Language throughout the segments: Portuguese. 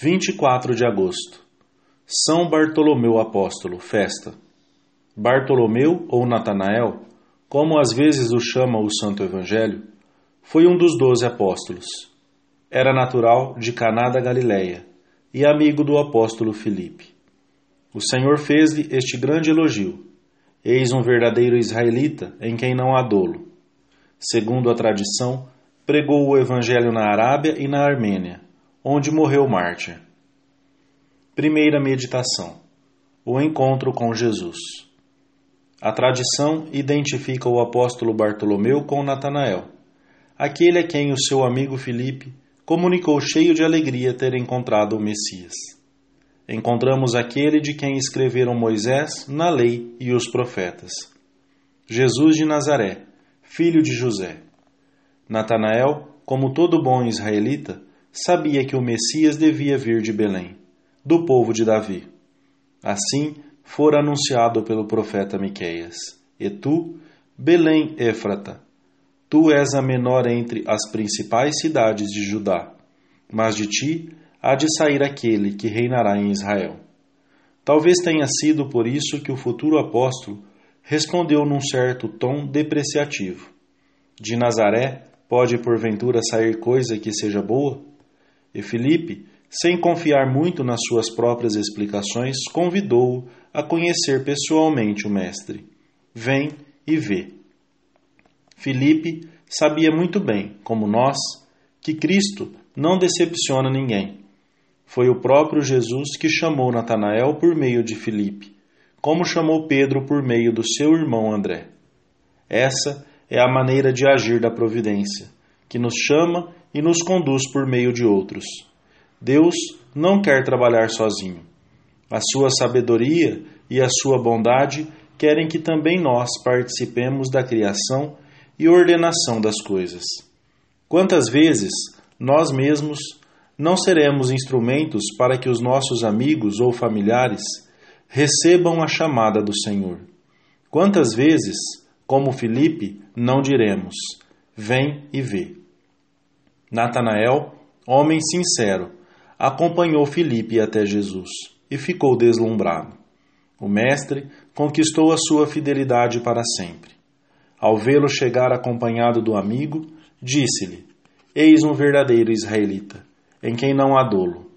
24 de agosto. São Bartolomeu Apóstolo, festa. Bartolomeu ou Natanael, como às vezes o chama o Santo Evangelho, foi um dos doze apóstolos. Era natural de Caná da Galileia e amigo do apóstolo Filipe. O Senhor fez-lhe este grande elogio: Eis um verdadeiro israelita em quem não há dolo. Segundo a tradição, pregou o evangelho na Arábia e na Armênia, onde morreu mártir. Primeira meditação: O encontro com Jesus. A tradição identifica o apóstolo Bartolomeu com Natanael, aquele a quem o seu amigo Filipe comunicou cheio de alegria ter encontrado o Messias. Encontramos aquele de quem escreveram Moisés na lei e os profetas. Jesus de Nazaré, filho de José. Natanael, como todo bom israelita, sabia que o Messias devia vir de Belém, do povo de Davi. Assim, fora anunciado pelo profeta Miqueias: E tu, Belém Éfrata, tu és a menor entre as principais cidades de Judá, mas de ti há de sair aquele que reinará em Israel. Talvez tenha sido por isso que o futuro apóstolo respondeu num certo tom depreciativo: De Nazaré Pode porventura sair coisa que seja boa? E Filipe, sem confiar muito nas suas próprias explicações, convidou-o a conhecer pessoalmente o Mestre. Vem e vê. Filipe sabia muito bem, como nós, que Cristo não decepciona ninguém. Foi o próprio Jesus que chamou Natanael por meio de Filipe, como chamou Pedro por meio do seu irmão André. Essa é a maneira de agir da providência, que nos chama e nos conduz por meio de outros. Deus não quer trabalhar sozinho. A sua sabedoria e a sua bondade querem que também nós participemos da criação e ordenação das coisas. Quantas vezes nós mesmos não seremos instrumentos para que os nossos amigos ou familiares recebam a chamada do Senhor? Quantas vezes como Filipe, não diremos: Vem e vê. Natanael, homem sincero, acompanhou Filipe até Jesus e ficou deslumbrado. O mestre conquistou a sua fidelidade para sempre. Ao vê-lo chegar acompanhado do amigo, disse-lhe: Eis um verdadeiro israelita, em quem não há dolo.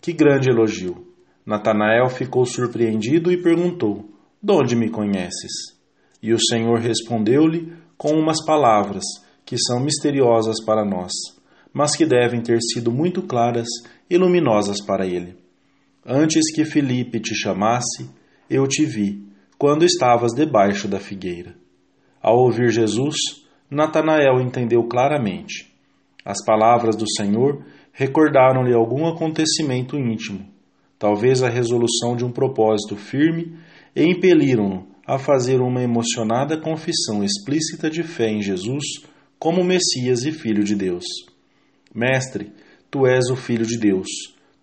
Que grande elogio! Natanael ficou surpreendido e perguntou: De onde me conheces? E o Senhor respondeu-lhe com umas palavras que são misteriosas para nós, mas que devem ter sido muito claras e luminosas para ele. Antes que Filipe te chamasse, eu te vi, quando estavas debaixo da figueira. Ao ouvir Jesus, Natanael entendeu claramente. As palavras do Senhor recordaram-lhe algum acontecimento íntimo, talvez a resolução de um propósito firme, e impeliram-no a fazer uma emocionada confissão explícita de fé em Jesus como Messias e Filho de Deus. Mestre, tu és o Filho de Deus,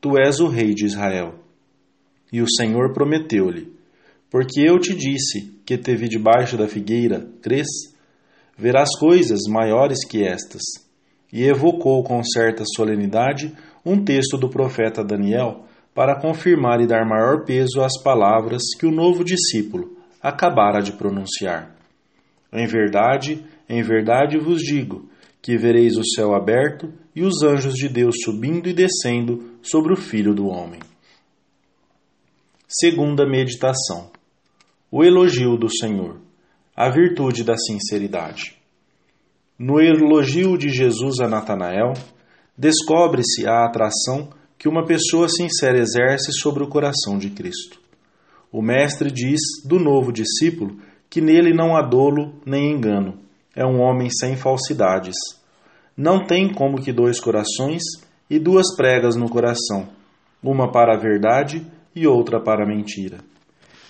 tu és o Rei de Israel. E o Senhor prometeu-lhe: Porque eu te disse que te vi debaixo da figueira, crês? Verás coisas maiores que estas. E evocou com certa solenidade um texto do profeta Daniel para confirmar e dar maior peso às palavras que o novo discípulo, acabara de pronunciar. Em verdade, em verdade vos digo que vereis o céu aberto e os anjos de Deus subindo e descendo sobre o Filho do Homem. Segunda meditação: O elogio do Senhor, a virtude da sinceridade. No elogio de Jesus a Natanael, descobre-se a atração que uma pessoa sincera exerce sobre o coração de Cristo. O Mestre diz do novo discípulo que nele não há dolo nem engano. É um homem sem falsidades. Não tem como que dois corações e duas pregas no coração, uma para a verdade e outra para a mentira.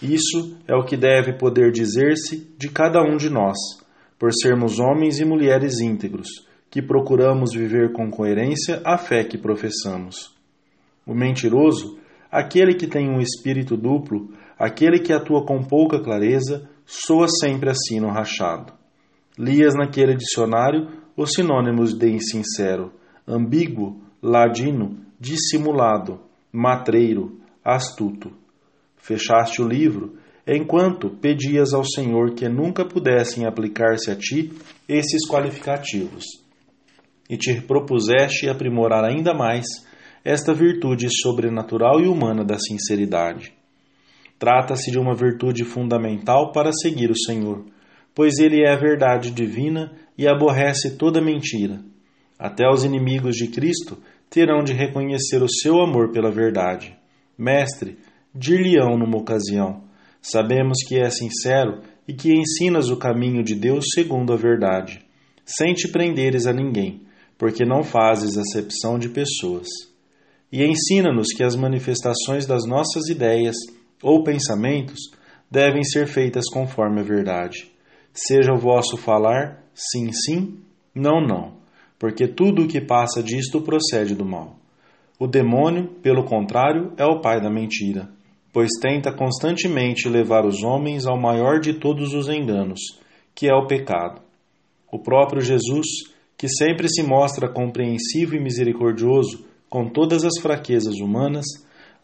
Isso é o que deve poder dizer-se de cada um de nós, por sermos homens e mulheres íntegros, que procuramos viver com coerência a fé que professamos. O mentiroso, aquele que tem um espírito duplo, Aquele que atua com pouca clareza soa sempre assim no rachado. Lias naquele dicionário os sinônimos de insincero, ambíguo, ladino, dissimulado, matreiro, astuto. Fechaste o livro enquanto pedias ao Senhor que nunca pudessem aplicar-se a ti esses qualificativos. E te propuseste aprimorar ainda mais esta virtude sobrenatural e humana da sinceridade. Trata-se de uma virtude fundamental para seguir o Senhor, pois Ele é a verdade divina e aborrece toda mentira. Até os inimigos de Cristo terão de reconhecer o seu amor pela verdade. Mestre, dir-lhe-ão numa ocasião: Sabemos que é sincero e que ensinas o caminho de Deus segundo a verdade, sem te prenderes a ninguém, porque não fazes acepção de pessoas. E ensina-nos que as manifestações das nossas ideias ou pensamentos devem ser feitas conforme a verdade. Seja o vosso falar sim, sim, não, não, porque tudo o que passa disto procede do mal. O demônio, pelo contrário, é o pai da mentira, pois tenta constantemente levar os homens ao maior de todos os enganos, que é o pecado. O próprio Jesus, que sempre se mostra compreensivo e misericordioso com todas as fraquezas humanas,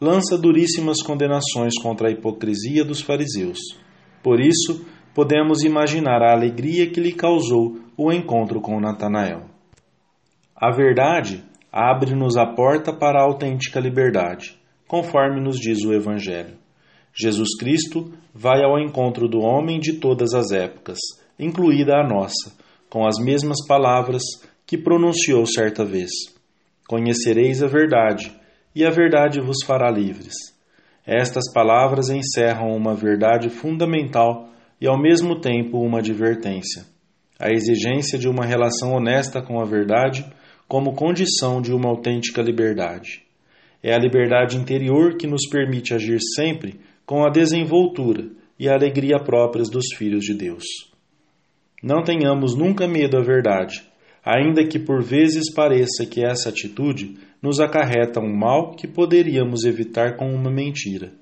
lança duríssimas condenações contra a hipocrisia dos fariseus. Por isso, podemos imaginar a alegria que lhe causou o encontro com Natanael. A verdade abre-nos a porta para a autêntica liberdade, conforme nos diz o Evangelho. Jesus Cristo vai ao encontro do homem de todas as épocas, incluída a nossa, com as mesmas palavras que pronunciou certa vez: Conhecereis a verdade e a verdade vos fará livres. Estas palavras encerram uma verdade fundamental e ao mesmo tempo uma advertência. A exigência de uma relação honesta com a verdade como condição de uma autêntica liberdade. É a liberdade interior que nos permite agir sempre com a desenvoltura e a alegria próprias dos filhos de Deus. Não tenhamos nunca medo à verdade, ainda que por vezes pareça que essa atitude nos acarreta um mal que poderíamos evitar com uma mentira.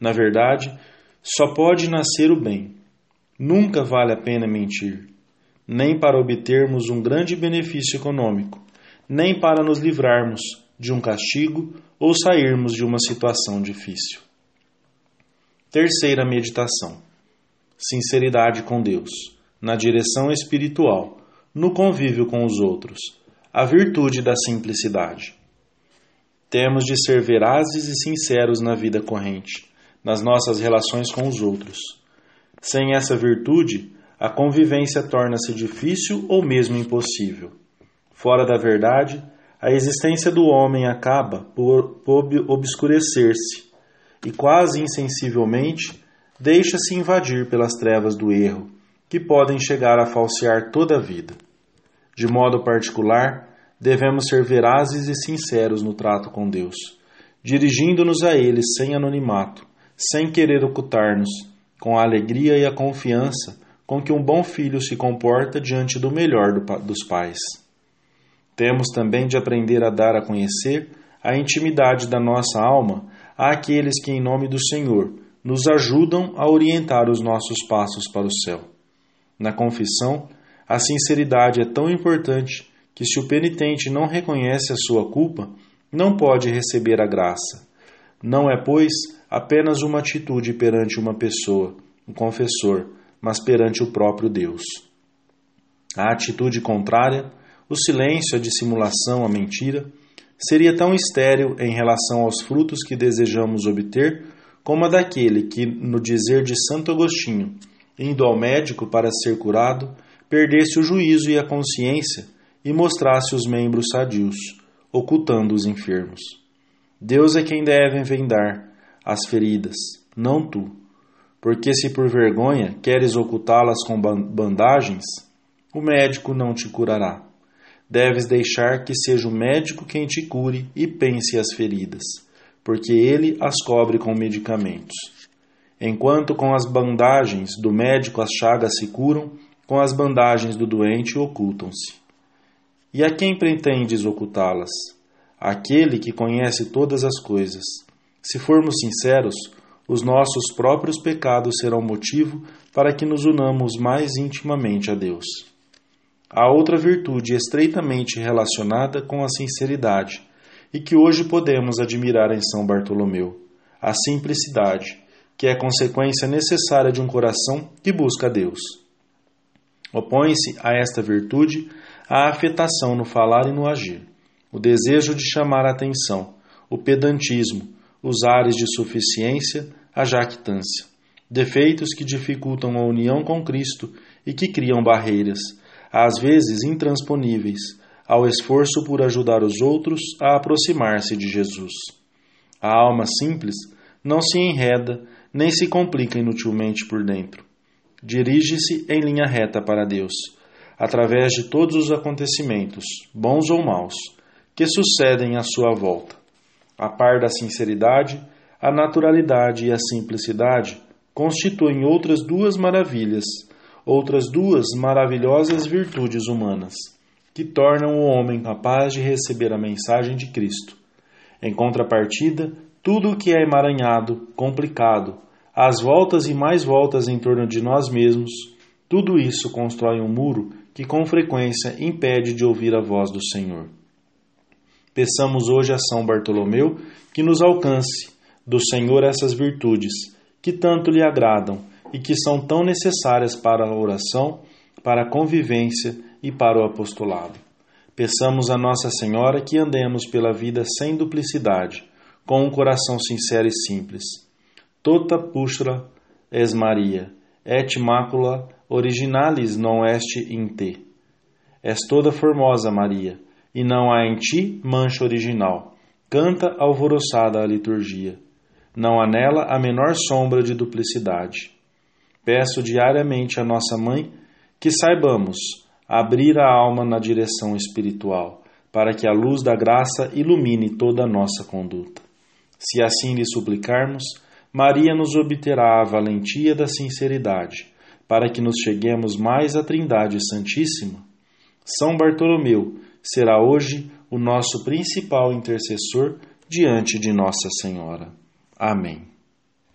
Na verdade, só pode nascer o bem. Nunca vale a pena mentir, nem para obtermos um grande benefício econômico, nem para nos livrarmos de um castigo ou sairmos de uma situação difícil. Terceira meditação: sinceridade com Deus, na direção espiritual, no convívio com os outros, a virtude da simplicidade. Temos de ser verazes e sinceros na vida corrente, nas nossas relações com os outros. Sem essa virtude, a convivência torna-se difícil ou mesmo impossível. Fora da verdade, a existência do homem acaba por, obscurecer-se e, quase insensivelmente, deixa-se invadir pelas trevas do erro, que podem chegar a falsear toda a vida. De modo particular, devemos ser verazes e sinceros no trato com Deus, dirigindo-nos a Ele sem anonimato, sem querer ocultar-nos, com a alegria e a confiança com que um bom filho se comporta diante do melhor do, dos pais. Temos também de aprender a dar a conhecer a intimidade da nossa alma àqueles que, em nome do Senhor, nos ajudam a orientar os nossos passos para o céu. Na confissão, a sinceridade é tão importante que se o penitente não reconhece a sua culpa, não pode receber a graça. Não é, pois, apenas uma atitude perante uma pessoa, um confessor, mas perante o próprio Deus. A atitude contrária, o silêncio, a dissimulação, a mentira, seria tão estéril em relação aos frutos que desejamos obter como a daquele que, no dizer de Santo Agostinho, indo ao médico para ser curado, perdesse o juízo e a consciência e mostrasse os membros sadios, ocultando os enfermos. Deus é quem deve vendar as feridas, não tu. Porque se por vergonha queres ocultá-las com bandagens, o médico não te curará. Deves deixar que seja o médico quem te cure e pense as feridas, porque ele as cobre com medicamentos. Enquanto com as bandagens do médico as chagas se curam, com as bandagens do doente ocultam-se. E a quem pretendes ocultá-las? Aquele que conhece todas as coisas. Se formos sinceros, os nossos próprios pecados serão motivo para que nos unamos mais intimamente a Deus. Há outra virtude estreitamente relacionada com a sinceridade e que hoje podemos admirar em São Bartolomeu: a simplicidade, que é consequência necessária de um coração que busca Deus. Opõe-se a esta virtude a afetação no falar e no agir, o desejo de chamar a atenção, o pedantismo, os ares de suficiência, a jactância, defeitos que dificultam a união com Cristo e que criam barreiras, às vezes intransponíveis, ao esforço por ajudar os outros a aproximar-se de Jesus. A alma simples não se enreda nem se complica inutilmente por dentro. Dirige-se em linha reta para Deus, através de todos os acontecimentos, bons ou maus, que sucedem à sua volta. A par da sinceridade, a naturalidade e a simplicidade constituem outras duas maravilhas, outras duas maravilhosas virtudes humanas, que tornam o homem capaz de receber a mensagem de Cristo. Em contrapartida, tudo o que é emaranhado, complicado, às voltas e mais voltas em torno de nós mesmos, tudo isso constrói um muro que com frequência impede de ouvir a voz do Senhor. Peçamos hoje a São Bartolomeu que nos alcance do Senhor essas virtudes que tanto lhe agradam e que são tão necessárias para a oração, para a convivência e para o apostolado. Peçamos a Nossa Senhora que andemos pela vida sem duplicidade com um coração sincero e simples. Tota pustra es Maria, et macula originalis non est in te. És toda formosa, Maria, e não há em ti mancha original. Canta alvoroçada a liturgia. Não há nela a menor sombra de duplicidade. Peço diariamente a nossa mãe que saibamos abrir a alma na direção espiritual, para que a luz da graça ilumine toda a nossa conduta. Se assim lhe suplicarmos, Maria nos obterá a valentia da sinceridade, para que nos cheguemos mais à Trindade Santíssima. São Bartolomeu será hoje o nosso principal intercessor diante de Nossa Senhora. Amém.